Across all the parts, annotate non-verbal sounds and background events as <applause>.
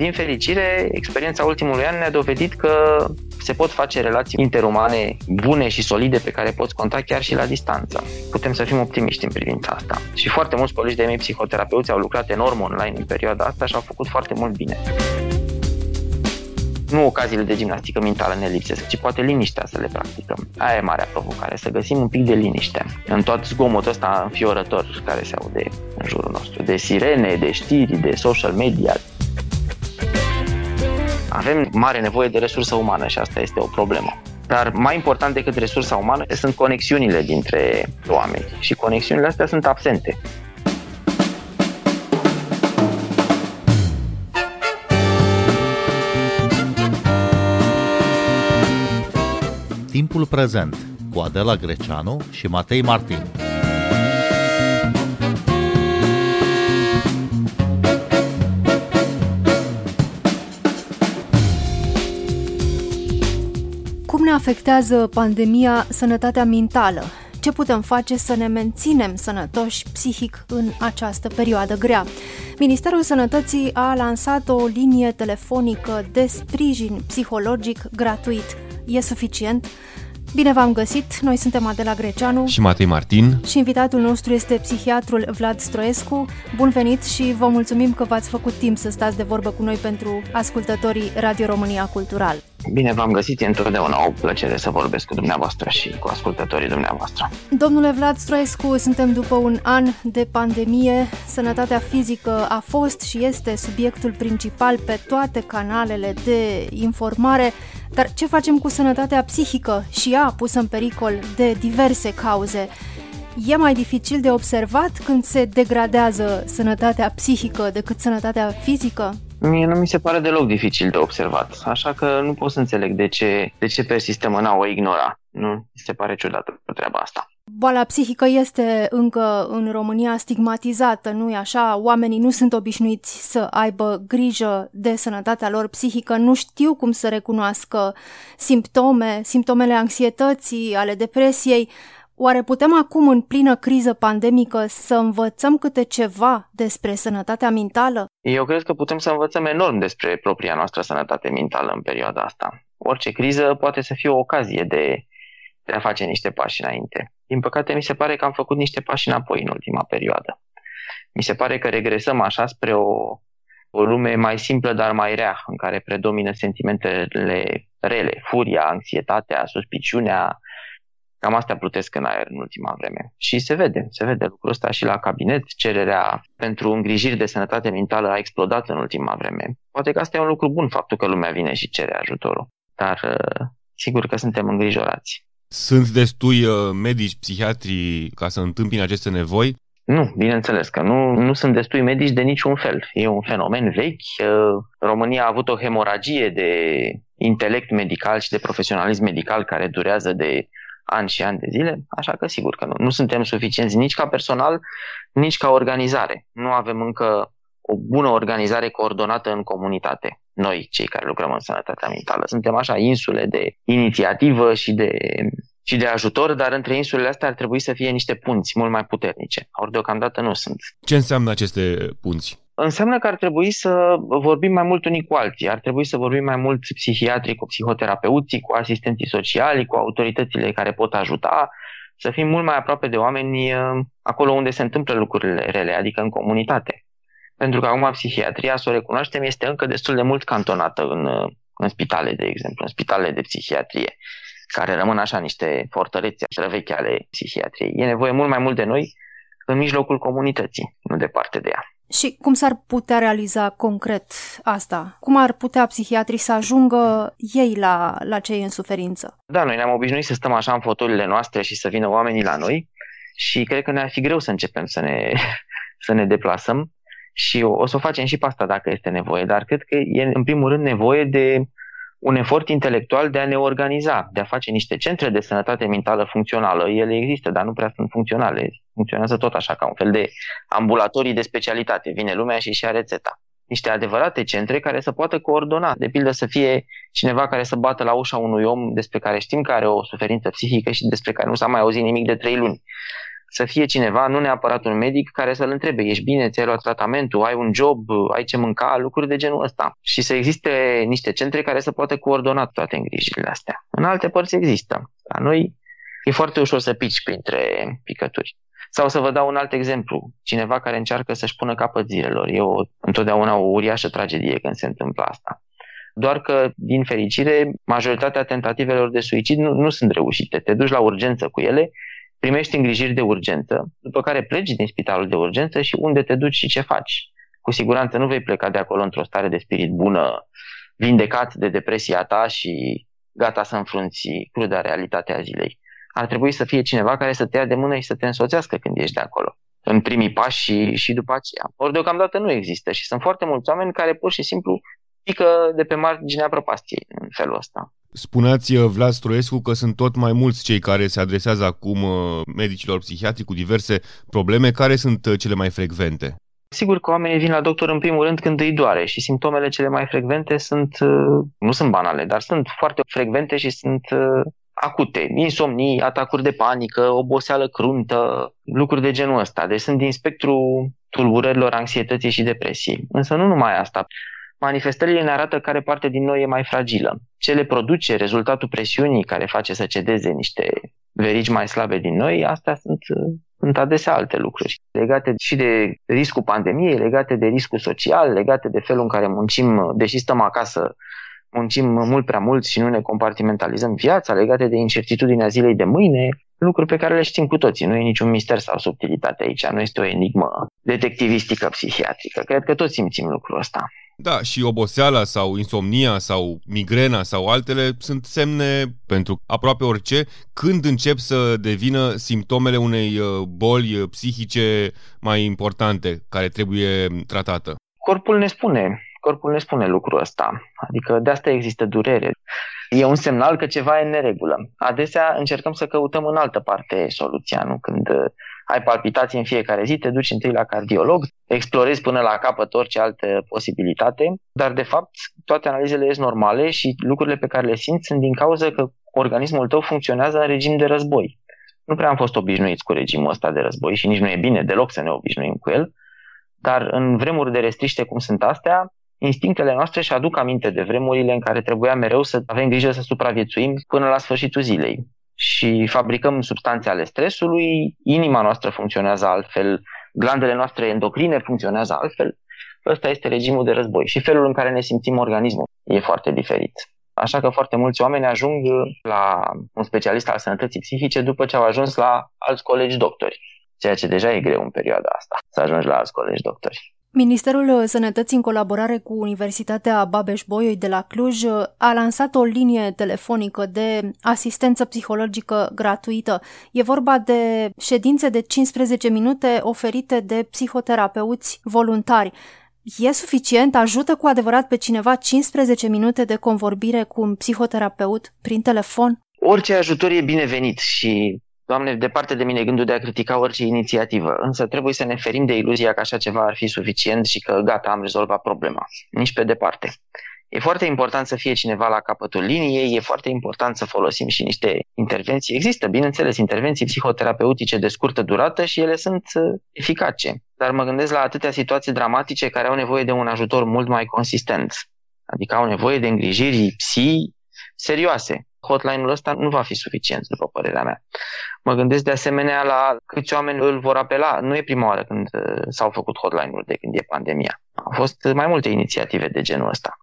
Din fericire, experiența ultimului an ne-a dovedit că se pot face relații interumane bune și solide pe care poți conta chiar și la distanță. Putem să fim optimiști în privința asta. Și foarte mulți colegi de mei psihoterapeuți au lucrat enorm online în perioada asta și au făcut foarte mult bine nu ocaziile de gimnastică mentală ne lipsesc, ci poate liniștea să le practicăm. Aia e marea provocare, să găsim un pic de liniște în tot zgomotul ăsta înfiorător care se aude în jurul nostru, de sirene, de știri, de social media. Avem mare nevoie de resursă umană și asta este o problemă. Dar mai important decât resursa umană sunt conexiunile dintre oameni și conexiunile astea sunt absente. Timpul prezent cu Adela Greceanu și Matei Martin. Ne afectează pandemia sănătatea mentală? Ce putem face să ne menținem sănătoși psihic în această perioadă grea? Ministerul Sănătății a lansat o linie telefonică de sprijin psihologic gratuit. E suficient? Bine v-am găsit! Noi suntem Adela Greceanu și Matei Martin și invitatul nostru este psihiatrul Vlad Stroescu. Bun venit și vă mulțumim că v-ați făcut timp să stați de vorbă cu noi pentru ascultătorii Radio România Cultural. Bine v-am găsit, e întotdeauna o plăcere să vorbesc cu dumneavoastră și cu ascultătorii dumneavoastră. Domnule Vlad Stroescu, suntem după un an de pandemie. Sănătatea fizică a fost și este subiectul principal pe toate canalele de informare. Dar ce facem cu sănătatea psihică și ea pusă în pericol de diverse cauze? E mai dificil de observat când se degradează sănătatea psihică decât sănătatea fizică? Mie nu mi se pare deloc dificil de observat, așa că nu pot să înțeleg de ce, de ce persistă mâna o ignora. Nu, mi se pare ciudată treaba asta. Boala psihică este încă în România stigmatizată, nu-i așa? Oamenii nu sunt obișnuiți să aibă grijă de sănătatea lor psihică, nu știu cum să recunoască simptome, simptomele anxietății, ale depresiei. Oare putem acum, în plină criză pandemică, să învățăm câte ceva despre sănătatea mentală? Eu cred că putem să învățăm enorm despre propria noastră sănătate mentală în perioada asta. Orice criză poate să fie o ocazie de, de a face niște pași înainte. Din păcate, mi se pare că am făcut niște pași înapoi în ultima perioadă. Mi se pare că regresăm așa spre o, o lume mai simplă, dar mai rea, în care predomină sentimentele rele, furia, anxietatea, suspiciunea, Cam astea plutesc în aer în ultima vreme. Și se vede, se vede lucrul ăsta și la cabinet. Cererea pentru îngrijiri de sănătate mentală a explodat în ultima vreme. Poate că asta e un lucru bun, faptul că lumea vine și cere ajutorul. Dar uh, sigur că suntem îngrijorați. Sunt destui uh, medici, psihiatri ca să întâmpine aceste nevoi? Nu, bineînțeles că nu, nu sunt destui medici de niciun fel. E un fenomen vechi. Uh, România a avut o hemoragie de intelect medical și de profesionalism medical care durează de ani și ani de zile, așa că sigur că nu. Nu suntem suficienți nici ca personal, nici ca organizare. Nu avem încă o bună organizare coordonată în comunitate, noi, cei care lucrăm în sănătatea mentală. Suntem așa insule de inițiativă și de, și de ajutor, dar între insulele astea ar trebui să fie niște punți mult mai puternice. Ori deocamdată nu sunt. Ce înseamnă aceste punți? Înseamnă că ar trebui să vorbim mai mult unii cu alții, ar trebui să vorbim mai mult psihiatrii cu psihoterapeuții, cu asistenții sociali, cu autoritățile care pot ajuta, să fim mult mai aproape de oameni uh, acolo unde se întâmplă lucrurile rele, adică în comunitate. Pentru că acum psihiatria, să o recunoaștem, este încă destul de mult cantonată în, uh, în spitale, de exemplu, în spitale de psihiatrie, care rămân așa niște fortărețe străvechi ale psihiatriei. E nevoie mult mai mult de noi în mijlocul comunității, nu departe de ea. Și cum s-ar putea realiza concret asta? Cum ar putea psihiatrii să ajungă ei la, la cei în suferință? Da, noi ne-am obișnuit să stăm așa în fotolile noastre și să vină oamenii la noi și cred că ne-ar fi greu să începem să ne, <laughs> să ne deplasăm și o, o să o facem și pe asta dacă este nevoie, dar cred că e în primul rând nevoie de un efort intelectual de a ne organiza, de a face niște centre de sănătate mentală funcțională. Ele există, dar nu prea sunt funcționale. Funcționează tot așa, ca un fel de ambulatorii de specialitate. Vine lumea și și rețeta. Niște adevărate centre care să poată coordona. De pildă să fie cineva care să bată la ușa unui om despre care știm că are o suferință psihică și despre care nu s-a mai auzit nimic de trei luni. Să fie cineva, nu neapărat un medic, care să-l întrebe, ești bine, ți-ai luat tratamentul, ai un job, ai ce mânca, lucruri de genul ăsta. Și să existe niște centre care să poată coordona toate îngrijirile astea. În alte părți există. La noi e foarte ușor să pici printre picături. Sau să vă dau un alt exemplu. Cineva care încearcă să-și pună capăt zilelor. E o, întotdeauna o uriașă tragedie când se întâmplă asta. Doar că, din fericire, majoritatea tentativelor de suicid nu, nu sunt reușite. Te duci la urgență cu ele, primești îngrijiri de urgență, după care pleci din spitalul de urgență și unde te duci și ce faci. Cu siguranță nu vei pleca de acolo într-o stare de spirit bună, vindecat de depresia ta și gata să înfrunți cruda realitatea zilei. Ar trebui să fie cineva care să te ia de mână și să te însoțească când ești de acolo în primii pași și, și după aceea. Ori deocamdată nu există și sunt foarte mulți oameni care pur și simplu pică de pe marginea prăpastiei în felul ăsta. Spuneați, uh, Vlad Stroescu, că sunt tot mai mulți cei care se adresează acum uh, medicilor psihiatri cu diverse probleme. Care sunt uh, cele mai frecvente? Sigur că oamenii vin la doctor în primul rând când îi doare și simptomele cele mai frecvente sunt, nu sunt banale, dar sunt foarte frecvente și sunt acute. Insomnii, atacuri de panică, oboseală cruntă, lucruri de genul ăsta. Deci sunt din spectru tulburărilor, anxietății și depresiei. Însă nu numai asta manifestările ne arată care parte din noi e mai fragilă. Ce le produce rezultatul presiunii care face să cedeze niște verigi mai slabe din noi, astea sunt, sunt adesea alte lucruri, legate și de riscul pandemiei, legate de riscul social, legate de felul în care muncim, deși stăm acasă, muncim mult prea mult și nu ne compartimentalizăm viața, legate de incertitudinea zilei de mâine, lucruri pe care le știm cu toții. Nu e niciun mister sau subtilitate aici, nu este o enigmă detectivistică psihiatrică. Cred că toți simțim lucrul ăsta. Da, și oboseala sau insomnia sau migrena sau altele sunt semne pentru aproape orice când încep să devină simptomele unei uh, boli uh, psihice mai importante care trebuie tratată. Corpul ne spune, corpul ne spune lucrul ăsta. Adică de asta există durere. E un semnal că ceva e în neregulă. Adesea încercăm să căutăm în altă parte soluția, nu? Când uh, ai palpitații în fiecare zi, te duci întâi la cardiolog, explorezi până la capăt orice altă posibilitate, dar de fapt toate analizele sunt normale și lucrurile pe care le simți sunt din cauza că organismul tău funcționează în regim de război. Nu prea am fost obișnuiți cu regimul ăsta de război și nici nu e bine deloc să ne obișnuim cu el, dar în vremuri de restriște cum sunt astea, instinctele noastre și aduc aminte de vremurile în care trebuia mereu să avem grijă să supraviețuim până la sfârșitul zilei și fabricăm substanțe ale stresului, inima noastră funcționează altfel, glandele noastre endocrine funcționează altfel. Ăsta este regimul de război și felul în care ne simțim organismul e foarte diferit. Așa că foarte mulți oameni ajung la un specialist al sănătății psihice după ce au ajuns la alți colegi doctori, ceea ce deja e greu în perioada asta, să ajungi la alți colegi doctori. Ministerul Sănătății, în colaborare cu Universitatea Babeș-Bolyai de la Cluj, a lansat o linie telefonică de asistență psihologică gratuită. E vorba de ședințe de 15 minute oferite de psihoterapeuți voluntari. E suficient? Ajută cu adevărat pe cineva 15 minute de convorbire cu un psihoterapeut prin telefon? Orice ajutor e binevenit și Doamne, departe de mine gândul de a critica orice inițiativă, însă trebuie să ne ferim de iluzia că așa ceva ar fi suficient și că gata, am rezolvat problema. Nici pe departe. E foarte important să fie cineva la capătul liniei, e foarte important să folosim și niște intervenții. Există, bineînțeles, intervenții psihoterapeutice de scurtă durată și ele sunt uh, eficace. Dar mă gândesc la atâtea situații dramatice care au nevoie de un ajutor mult mai consistent. Adică au nevoie de îngrijiri psi serioase hotline-ul ăsta nu va fi suficient, după părerea mea. Mă gândesc de asemenea la câți oameni îl vor apela. Nu e prima oară când uh, s-au făcut hotline-uri de când e pandemia. Au fost mai multe inițiative de genul ăsta.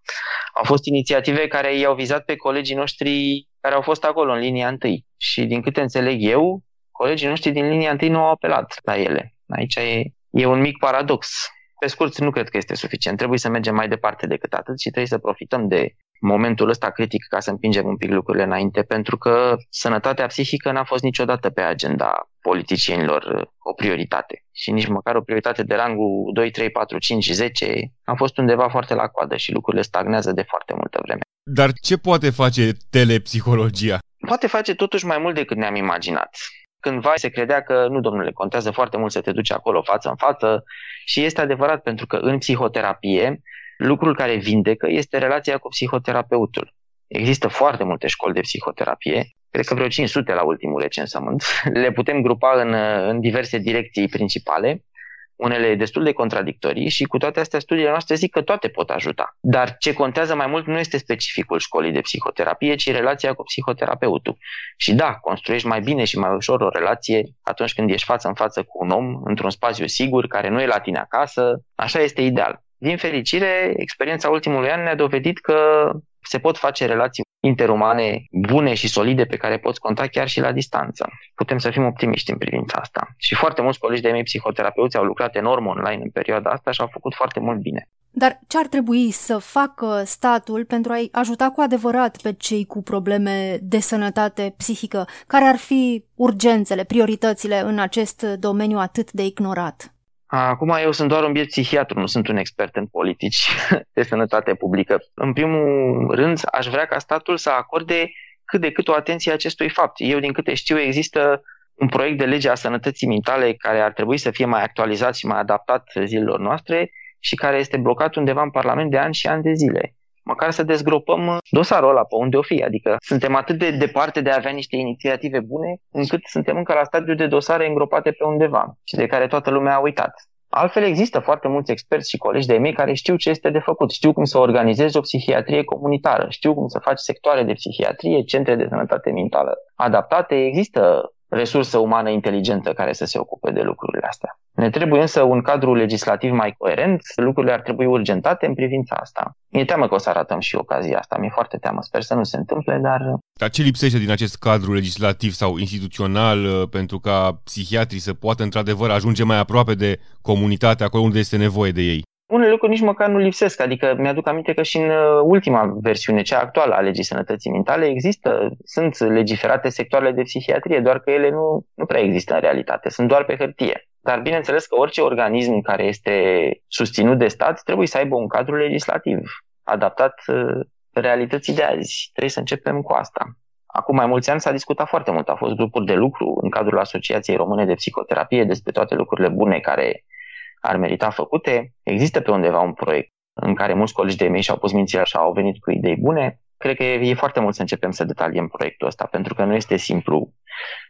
Au fost inițiative care i-au vizat pe colegii noștri care au fost acolo în linia întâi. Și din câte înțeleg eu, colegii noștri din linia întâi nu au apelat la ele. Aici e, e un mic paradox. Pe scurt, nu cred că este suficient. Trebuie să mergem mai departe decât atât și trebuie să profităm de momentul ăsta critic ca să împingem un pic lucrurile înainte, pentru că sănătatea psihică n-a fost niciodată pe agenda politicienilor uh, o prioritate. Și nici măcar o prioritate de rangul 2, 3, 4, 5, 10 a fost undeva foarte la coadă și lucrurile stagnează de foarte multă vreme. Dar ce poate face telepsihologia? Poate face totuși mai mult decât ne-am imaginat. Cândva se credea că, nu domnule, contează foarte mult să te duci acolo față în față și este adevărat pentru că în psihoterapie lucrul care vindecă este relația cu psihoterapeutul. Există foarte multe școli de psihoterapie cred că vreo 500 la ultimul recensământ. <laughs> Le putem grupa în, în diverse direcții principale unele destul de contradictorii și cu toate astea studiile noastre zic că toate pot ajuta. Dar ce contează mai mult nu este specificul școlii de psihoterapie, ci relația cu psihoterapeutul. Și da, construiești mai bine și mai ușor o relație atunci când ești față în față cu un om într-un spațiu sigur, care nu e la tine acasă. Așa este ideal. Din fericire, experiența ultimului an ne-a dovedit că se pot face relații interumane bune și solide pe care poți conta chiar și la distanță. Putem să fim optimiști în privința asta. Și foarte mulți colegi de mei psihoterapeuți au lucrat enorm online în perioada asta și au făcut foarte mult bine. Dar ce ar trebui să facă statul pentru a-i ajuta cu adevărat pe cei cu probleme de sănătate psihică? Care ar fi urgențele, prioritățile în acest domeniu atât de ignorat? Acum eu sunt doar un biet psihiatru, nu sunt un expert în politici <laughs> de sănătate publică. În primul rând, aș vrea ca statul să acorde cât de cât o atenție acestui fapt. Eu, din câte știu, există un proiect de lege a sănătății mentale care ar trebui să fie mai actualizat și mai adaptat zilelor noastre și care este blocat undeva în Parlament de ani și ani de zile măcar să dezgropăm dosarul ăla pe unde o fi. Adică suntem atât de departe de a avea niște inițiative bune, încât suntem încă la stadiu de dosare îngropate pe undeva și de care toată lumea a uitat. Altfel există foarte mulți experți și colegi de mei care știu ce este de făcut, știu cum să organizezi o psihiatrie comunitară, știu cum să faci sectoare de psihiatrie, centre de sănătate mentală adaptate, există resursă umană inteligentă care să se ocupe de lucrurile astea. Ne trebuie însă un cadru legislativ mai coerent, lucrurile ar trebui urgentate în privința asta. Mi-e teamă că o să arătăm și ocazia asta, mi-e foarte teamă, sper să nu se întâmple, dar... Dar ce lipsește din acest cadru legislativ sau instituțional uh, pentru ca psihiatrii să poată într-adevăr ajunge mai aproape de comunitate acolo unde este nevoie de ei? Unele lucruri nici măcar nu lipsesc. Adică mi-aduc aminte că și în uh, ultima versiune, cea actuală a legii sănătății mentale, există, sunt legiferate sectoarele de psihiatrie, doar că ele nu, nu prea există în realitate, sunt doar pe hârtie. Dar bineînțeles că orice organism care este susținut de stat trebuie să aibă un cadru legislativ adaptat uh, realității de azi. Trebuie să începem cu asta. Acum mai mulți ani s-a discutat foarte mult. Au fost grupuri de lucru în cadrul Asociației Române de Psicoterapie despre toate lucrurile bune care ar merita făcute. Există pe undeva un proiect în care mulți colegi de mei și-au pus mințile și au venit cu idei bune. Cred că e, e foarte mult să începem să detaliem proiectul ăsta, pentru că nu este simplu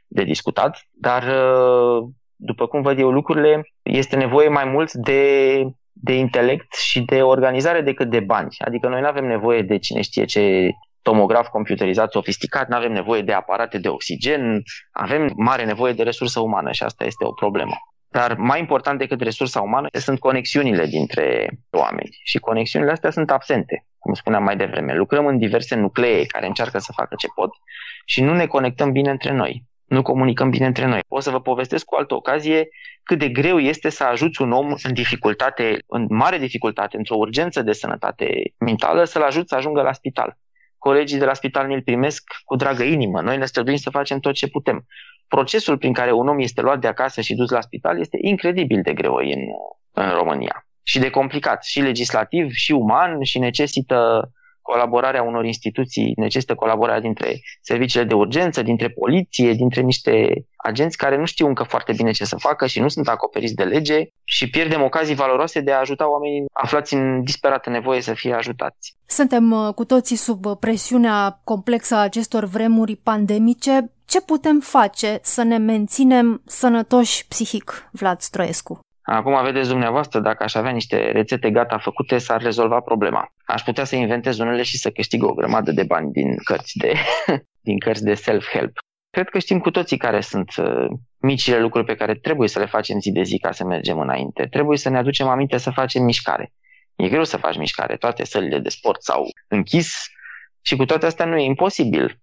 de discutat, dar uh, după cum văd eu lucrurile, este nevoie mai mult de, de intelect și de organizare decât de bani. Adică noi nu avem nevoie de cine știe ce tomograf computerizat sofisticat, nu avem nevoie de aparate de oxigen, avem mare nevoie de resursă umană și asta este o problemă. Dar mai important decât resursa umană sunt conexiunile dintre oameni. Și conexiunile astea sunt absente, cum spuneam mai devreme. Lucrăm în diverse nuclee care încearcă să facă ce pot și nu ne conectăm bine între noi. Nu comunicăm bine între noi. O să vă povestesc cu altă ocazie cât de greu este să ajuți un om în dificultate, în mare dificultate, într-o urgență de sănătate mentală, să-l ajuți să ajungă la spital. Colegii de la spital ne-l primesc cu dragă inimă. Noi ne străduim să facem tot ce putem procesul prin care un om este luat de acasă și dus la spital este incredibil de greu în, în România. Și de complicat, și legislativ, și uman, și necesită colaborarea unor instituții, necesită colaborarea dintre serviciile de urgență, dintre poliție, dintre niște agenți care nu știu încă foarte bine ce să facă și nu sunt acoperiți de lege și pierdem ocazii valoroase de a ajuta oamenii aflați în disperată nevoie să fie ajutați. Suntem uh, cu toții sub presiunea complexă a acestor vremuri pandemice. Ce putem face să ne menținem sănătoși psihic, Vlad Stroescu? Acum vedeți dumneavoastră, dacă aș avea niște rețete gata făcute, s-ar rezolva problema. Aș putea să inventez unele și să câștig o grămadă de bani din cărți de, <laughs> din cărți de self-help. Cred că știm cu toții care sunt uh, micile lucruri pe care trebuie să le facem zi de zi ca să mergem înainte. Trebuie să ne aducem aminte să facem mișcare. E greu să faci mișcare, toate sălile de sport s-au închis și cu toate astea nu e imposibil.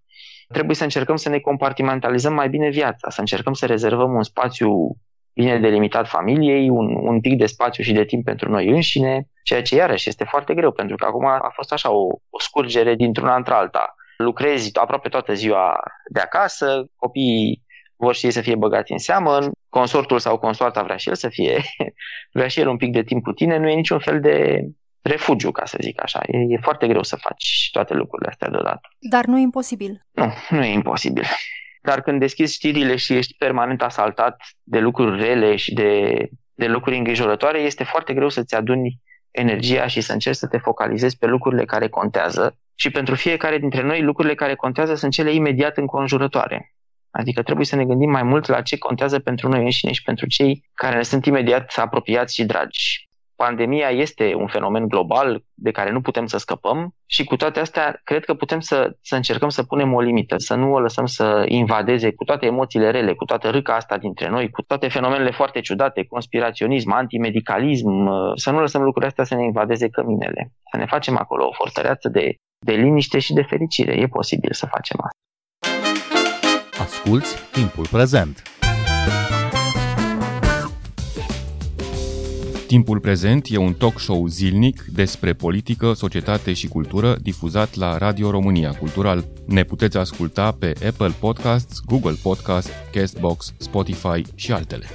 Trebuie să încercăm să ne compartimentalizăm mai bine viața, să încercăm să rezervăm un spațiu bine delimitat familiei, un, un pic de spațiu și de timp pentru noi înșine, ceea ce iarăși este foarte greu, pentru că acum a fost așa o, o scurgere dintr-una într-alta. Lucrezi aproape toată ziua de acasă, copiii vor și ei să fie băgați în seamă, consortul sau consoarta vrea și el să fie, <laughs> vrea și el un pic de timp cu tine, nu e niciun fel de refugiu, ca să zic așa. E, e foarte greu să faci toate lucrurile astea deodată. Dar nu e imposibil. Nu, nu e imposibil. Dar când deschizi știrile și ești permanent asaltat de lucruri rele și de, de lucruri îngrijorătoare, este foarte greu să-ți aduni energia și să încerci să te focalizezi pe lucrurile care contează și pentru fiecare dintre noi lucrurile care contează sunt cele imediat înconjurătoare. Adică trebuie să ne gândim mai mult la ce contează pentru noi înșine și pentru cei care ne sunt imediat apropiați și dragi. Pandemia este un fenomen global de care nu putem să scăpăm și cu toate astea cred că putem să, să încercăm să punem o limită, să nu o lăsăm să invadeze cu toate emoțiile rele, cu toată râca asta dintre noi, cu toate fenomenele foarte ciudate, conspiraționism, antimedicalism, să nu lăsăm lucrurile astea să ne invadeze căminele, să ne facem acolo o fortăreață de, de liniște și de fericire. E posibil să facem asta. Asculți timpul prezent! Timpul prezent e un talk show zilnic despre politică, societate și cultură difuzat la Radio România Cultural. Ne puteți asculta pe Apple Podcasts, Google Podcasts, Castbox, Spotify și altele.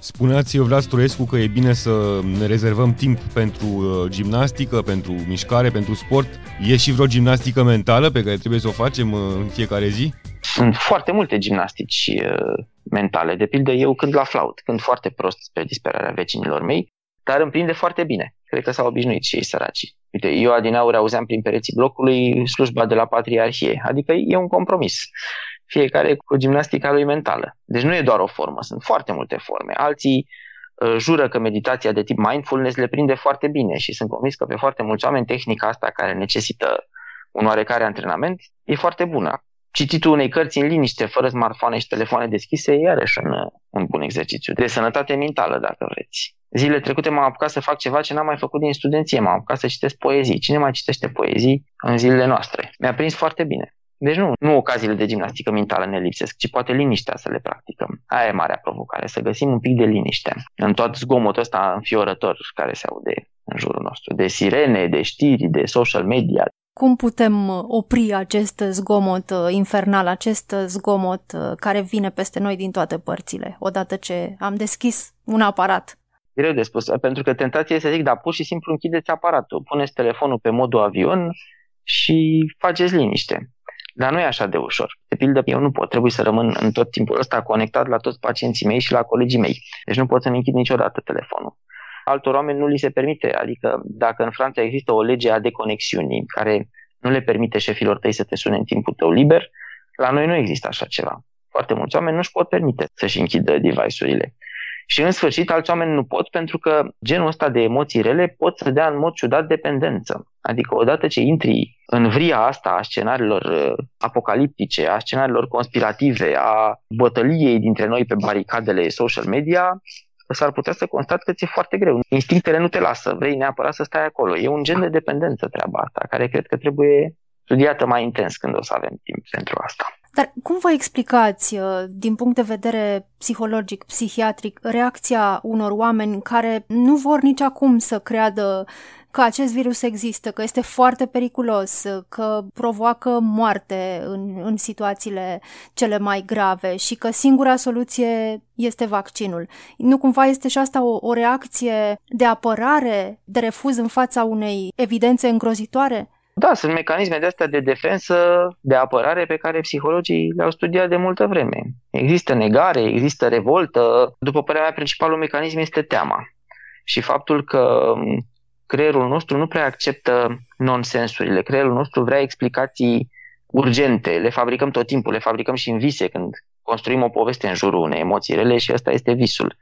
Spuneați, Vlad Stroescu, că e bine să ne rezervăm timp pentru uh, gimnastică, pentru mișcare, pentru sport. E și vreo gimnastică mentală pe care trebuie să o facem uh, în fiecare zi? Sunt foarte multe gimnastici uh, mentale. De pildă, eu când la flaut, când foarte prost spre disperarea vecinilor mei, dar îmi prinde foarte bine. Cred că s-au obișnuit și ei săraci. Uite, eu adineauri auzeam prin pereții blocului slujba de la Patriarhie, adică e un compromis. Fiecare cu gimnastica lui mentală. Deci nu e doar o formă, sunt foarte multe forme. Alții uh, jură că meditația de tip mindfulness le prinde foarte bine și sunt convins că pe foarte mulți oameni tehnica asta care necesită un oarecare antrenament e foarte bună. Cititul unei cărți în liniște, fără smartphone și telefoane deschise, e iarăși un, un bun exercițiu de sănătate mentală, dacă vreți. Zilele trecute m-am apucat să fac ceva ce n-am mai făcut din studenție. M-am apucat să citesc poezii. Cine mai citește poezii în zilele noastre? Mi-a prins foarte bine. Deci nu, nu ocaziile de gimnastică mentală ne lipsesc, ci poate liniștea să le practicăm. Aia e marea provocare, să găsim un pic de liniște în tot zgomotul ăsta înfiorător care se aude în jurul nostru, de sirene, de știri, de social media. Cum putem opri acest zgomot uh, infernal, acest zgomot uh, care vine peste noi din toate părțile, odată ce am deschis un aparat? greu de spus, pentru că tentația este să zic, da, pur și simplu închideți aparatul, puneți telefonul pe modul avion și faceți liniște. Dar nu e așa de ușor. De pildă, eu nu pot, trebuie să rămân în tot timpul ăsta conectat la toți pacienții mei și la colegii mei. Deci nu pot să-mi închid niciodată telefonul. Altor oameni nu li se permite, adică dacă în Franța există o lege a deconexiunii care nu le permite șefilor tăi să te sune în timpul tău liber, la noi nu există așa ceva. Foarte mulți oameni nu își pot permite să-și închidă device-urile. Și în sfârșit, alți oameni nu pot pentru că genul ăsta de emoții rele pot să dea în mod ciudat dependență. Adică odată ce intri în vria asta a scenariilor uh, apocaliptice, a scenariilor conspirative, a bătăliei dintre noi pe baricadele social media, s-ar putea să constat că ți-e foarte greu. Instinctele nu te lasă, vrei neapărat să stai acolo. E un gen de dependență treaba asta, care cred că trebuie studiată mai intens când o să avem timp pentru asta. Dar cum vă explicați, uh, din punct de vedere psihologic, psihiatric, reacția unor oameni care nu vor nici acum să creadă că acest virus există, că este foarte periculos, că provoacă moarte în, în situațiile cele mai grave și că singura soluție este vaccinul. Nu cumva este și asta o, o reacție de apărare, de refuz în fața unei evidențe îngrozitoare? Da, sunt mecanisme de astea de defensă, de apărare pe care psihologii le-au studiat de multă vreme. Există negare, există revoltă. După părerea mea, principalul mecanism este teama. Și faptul că creierul nostru nu prea acceptă nonsensurile. Creierul nostru vrea explicații urgente, le fabricăm tot timpul, le fabricăm și în vise când construim o poveste în jurul unei emoții rele și ăsta este visul.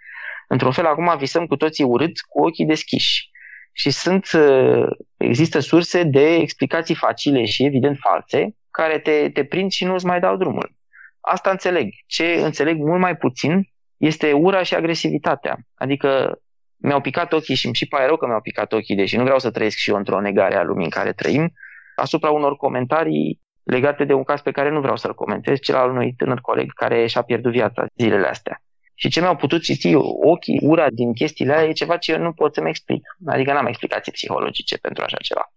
Într-un fel, acum visăm cu toții urât cu ochii deschiși și sunt, uh, există surse de explicații facile și evident false care te, te prind și nu îți mai dau drumul. Asta înțeleg. Ce înțeleg mult mai puțin este ura și agresivitatea. Adică mi-au picat ochii și îmi și pare rău că mi-au picat ochii, deși nu vreau să trăiesc și eu într-o negare a lumii în care trăim, asupra unor comentarii legate de un caz pe care nu vreau să-l comentez, cel al unui tânăr coleg care și-a pierdut viața zilele astea. Și ce mi-au putut citi ochii, ura din chestiile alea, e ceva ce eu nu pot să-mi explic. Adică n-am explicații psihologice pentru așa ceva.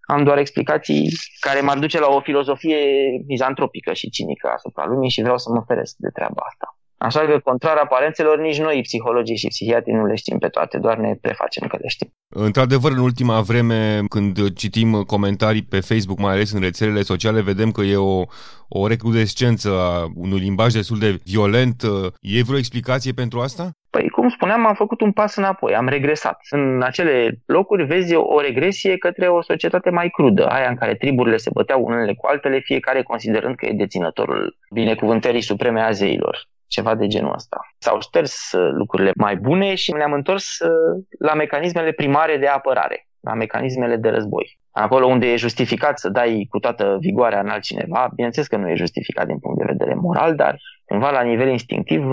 Am doar explicații care m-ar duce la o filozofie mizantropică și cinică asupra lumii și vreau să mă feresc de treaba asta. Așa că, contrar aparențelor, nici noi, psihologii și psihiatrii, nu le știm pe toate, doar ne prefacem că le știm. Într-adevăr, în ultima vreme, când citim comentarii pe Facebook, mai ales în rețelele sociale, vedem că e o, o recrudescență a unui limbaj destul de violent. E vreo explicație pentru asta? Păi, cum spuneam, am făcut un pas înapoi, am regresat. În acele locuri vezi o regresie către o societate mai crudă, aia în care triburile se băteau unele cu altele, fiecare considerând că e deținătorul binecuvântării supreme a zeilor ceva de genul ăsta. S-au șters uh, lucrurile mai bune și ne-am întors uh, la mecanismele primare de apărare, la mecanismele de război. Acolo unde e justificat să dai cu toată vigoarea în altcineva, bineînțeles că nu e justificat din punct de vedere moral, dar cumva la nivel instinctiv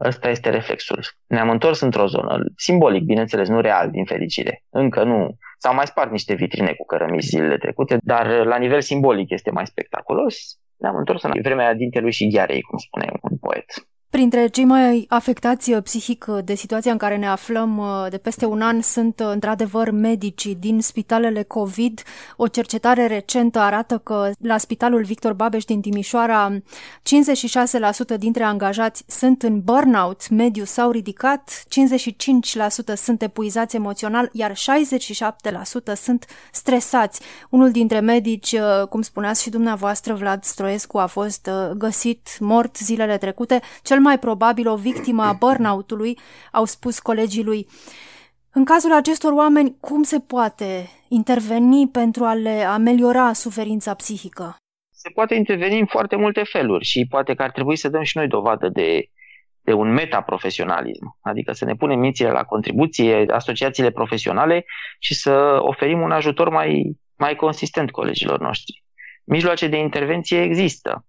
ăsta este reflexul. Ne-am întors într-o zonă, simbolic, bineînțeles, nu real, din fericire. Încă nu. S-au mai spart niște vitrine cu cărămizi zilele trecute, dar la nivel simbolic este mai spectaculos. Ne-am întors în vremea dintelui și ghearei, cum spune un poet. Printre cei mai afectați uh, psihic uh, de situația în care ne aflăm uh, de peste un an sunt într-adevăr medicii din spitalele COVID. O cercetare recentă arată că la Spitalul Victor Babeș din Timișoara 56% dintre angajați sunt în burnout mediu sau ridicat, 55% sunt epuizați emoțional, iar 67% sunt stresați. Unul dintre medici, cum spuneați și dumneavoastră, Vlad Stroescu, a fost găsit mort zilele trecute. Cel cel mai probabil o victimă a burnout-ului, au spus colegii lui. În cazul acestor oameni, cum se poate interveni pentru a le ameliora suferința psihică? Se poate interveni în foarte multe feluri și poate că ar trebui să dăm și noi dovadă de, de un metaprofesionalism, adică să ne punem mințile la contribuție, asociațiile profesionale și să oferim un ajutor mai, mai consistent colegilor noștri. Mijloace de intervenție există.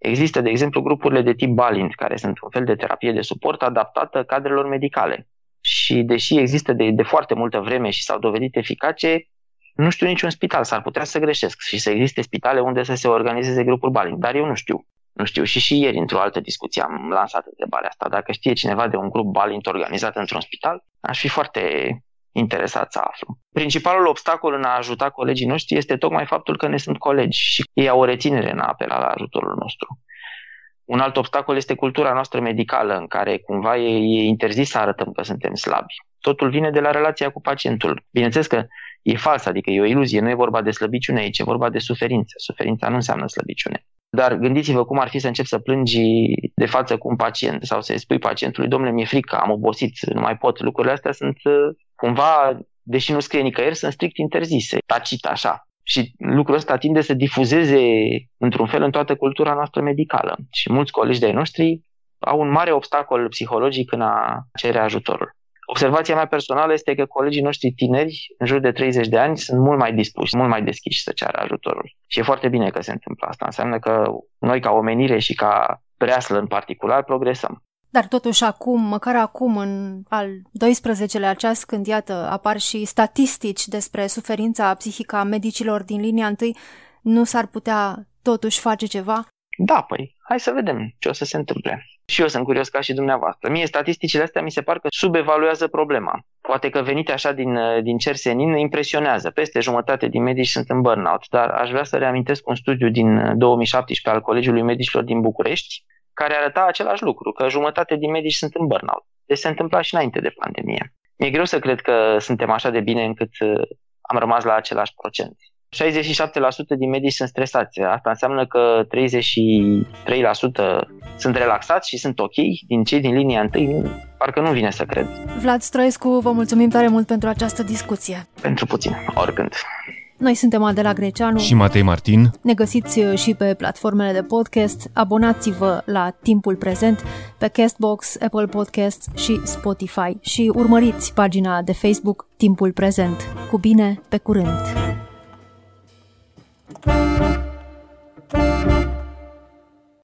Există, de exemplu, grupurile de tip Balint, care sunt un fel de terapie de suport adaptată cadrelor medicale. Și deși există de, de foarte multă vreme și s-au dovedit eficace, nu știu niciun spital, s-ar putea să greșesc și să existe spitale unde să se organizeze grupuri Balint, dar eu nu știu. Nu știu, și și ieri într-o altă discuție am lansat întrebarea asta. Dacă știe cineva de un grup Balint organizat într-un spital, aș fi foarte interesat să aflu. Principalul obstacol în a ajuta colegii noștri este tocmai faptul că ne sunt colegi și ei au o reținere în a apela la ajutorul nostru. Un alt obstacol este cultura noastră medicală, în care cumva e, e interzis să arătăm că suntem slabi. Totul vine de la relația cu pacientul. Bineînțeles că e fals, adică e o iluzie, nu e vorba de slăbiciune aici, e vorba de suferință. Suferința nu înseamnă slăbiciune. Dar gândiți-vă cum ar fi să încep să plângi de față cu un pacient sau să-i spui pacientului, domnule, mi-e frică, am obosit, nu mai pot. Lucrurile astea sunt cumva, deși nu scrie nicăieri, sunt strict interzise, tacit așa. Și lucrul ăsta tinde să difuzeze într-un fel în toată cultura noastră medicală. Și mulți colegi de noștri au un mare obstacol psihologic în a cere ajutorul. Observația mea personală este că colegii noștri tineri, în jur de 30 de ani, sunt mult mai dispuși, mult mai deschiși să ceară ajutorul. Și e foarte bine că se întâmplă asta. Înseamnă că noi, ca omenire și ca preaslă în particular, progresăm. Dar totuși acum, măcar acum, în al 12-lea ceas, când iată apar și statistici despre suferința psihică a medicilor din linia întâi, nu s-ar putea totuși face ceva? Da, păi, hai să vedem ce o să se întâmple. Și eu sunt curios ca și dumneavoastră. Mie statisticile astea mi se par că subevaluează problema. Poate că venite așa din, din cer senin impresionează. Peste jumătate din medici sunt în burnout, dar aș vrea să reamintesc un studiu din 2017 al Colegiului Medicilor din București, care arăta același lucru, că jumătate din medici sunt în burnout. Deci se întâmpla și înainte de pandemie. Mi-e greu să cred că suntem așa de bine încât uh, am rămas la același procent. 67% din medici sunt stresați. Asta înseamnă că 33% sunt relaxați și sunt ok. Din cei din linia întâi, parcă nu vine să cred. Vlad Stroescu, vă mulțumim tare mult pentru această discuție. Pentru puțin, oricând. Noi suntem Adela Greceanu și Matei Martin. Ne găsiți uh, și pe platformele de podcast. Abonați-vă la Timpul Prezent pe Castbox, Apple Podcasts și Spotify și urmăriți pagina de Facebook Timpul Prezent. Cu bine, pe curând! Thank you.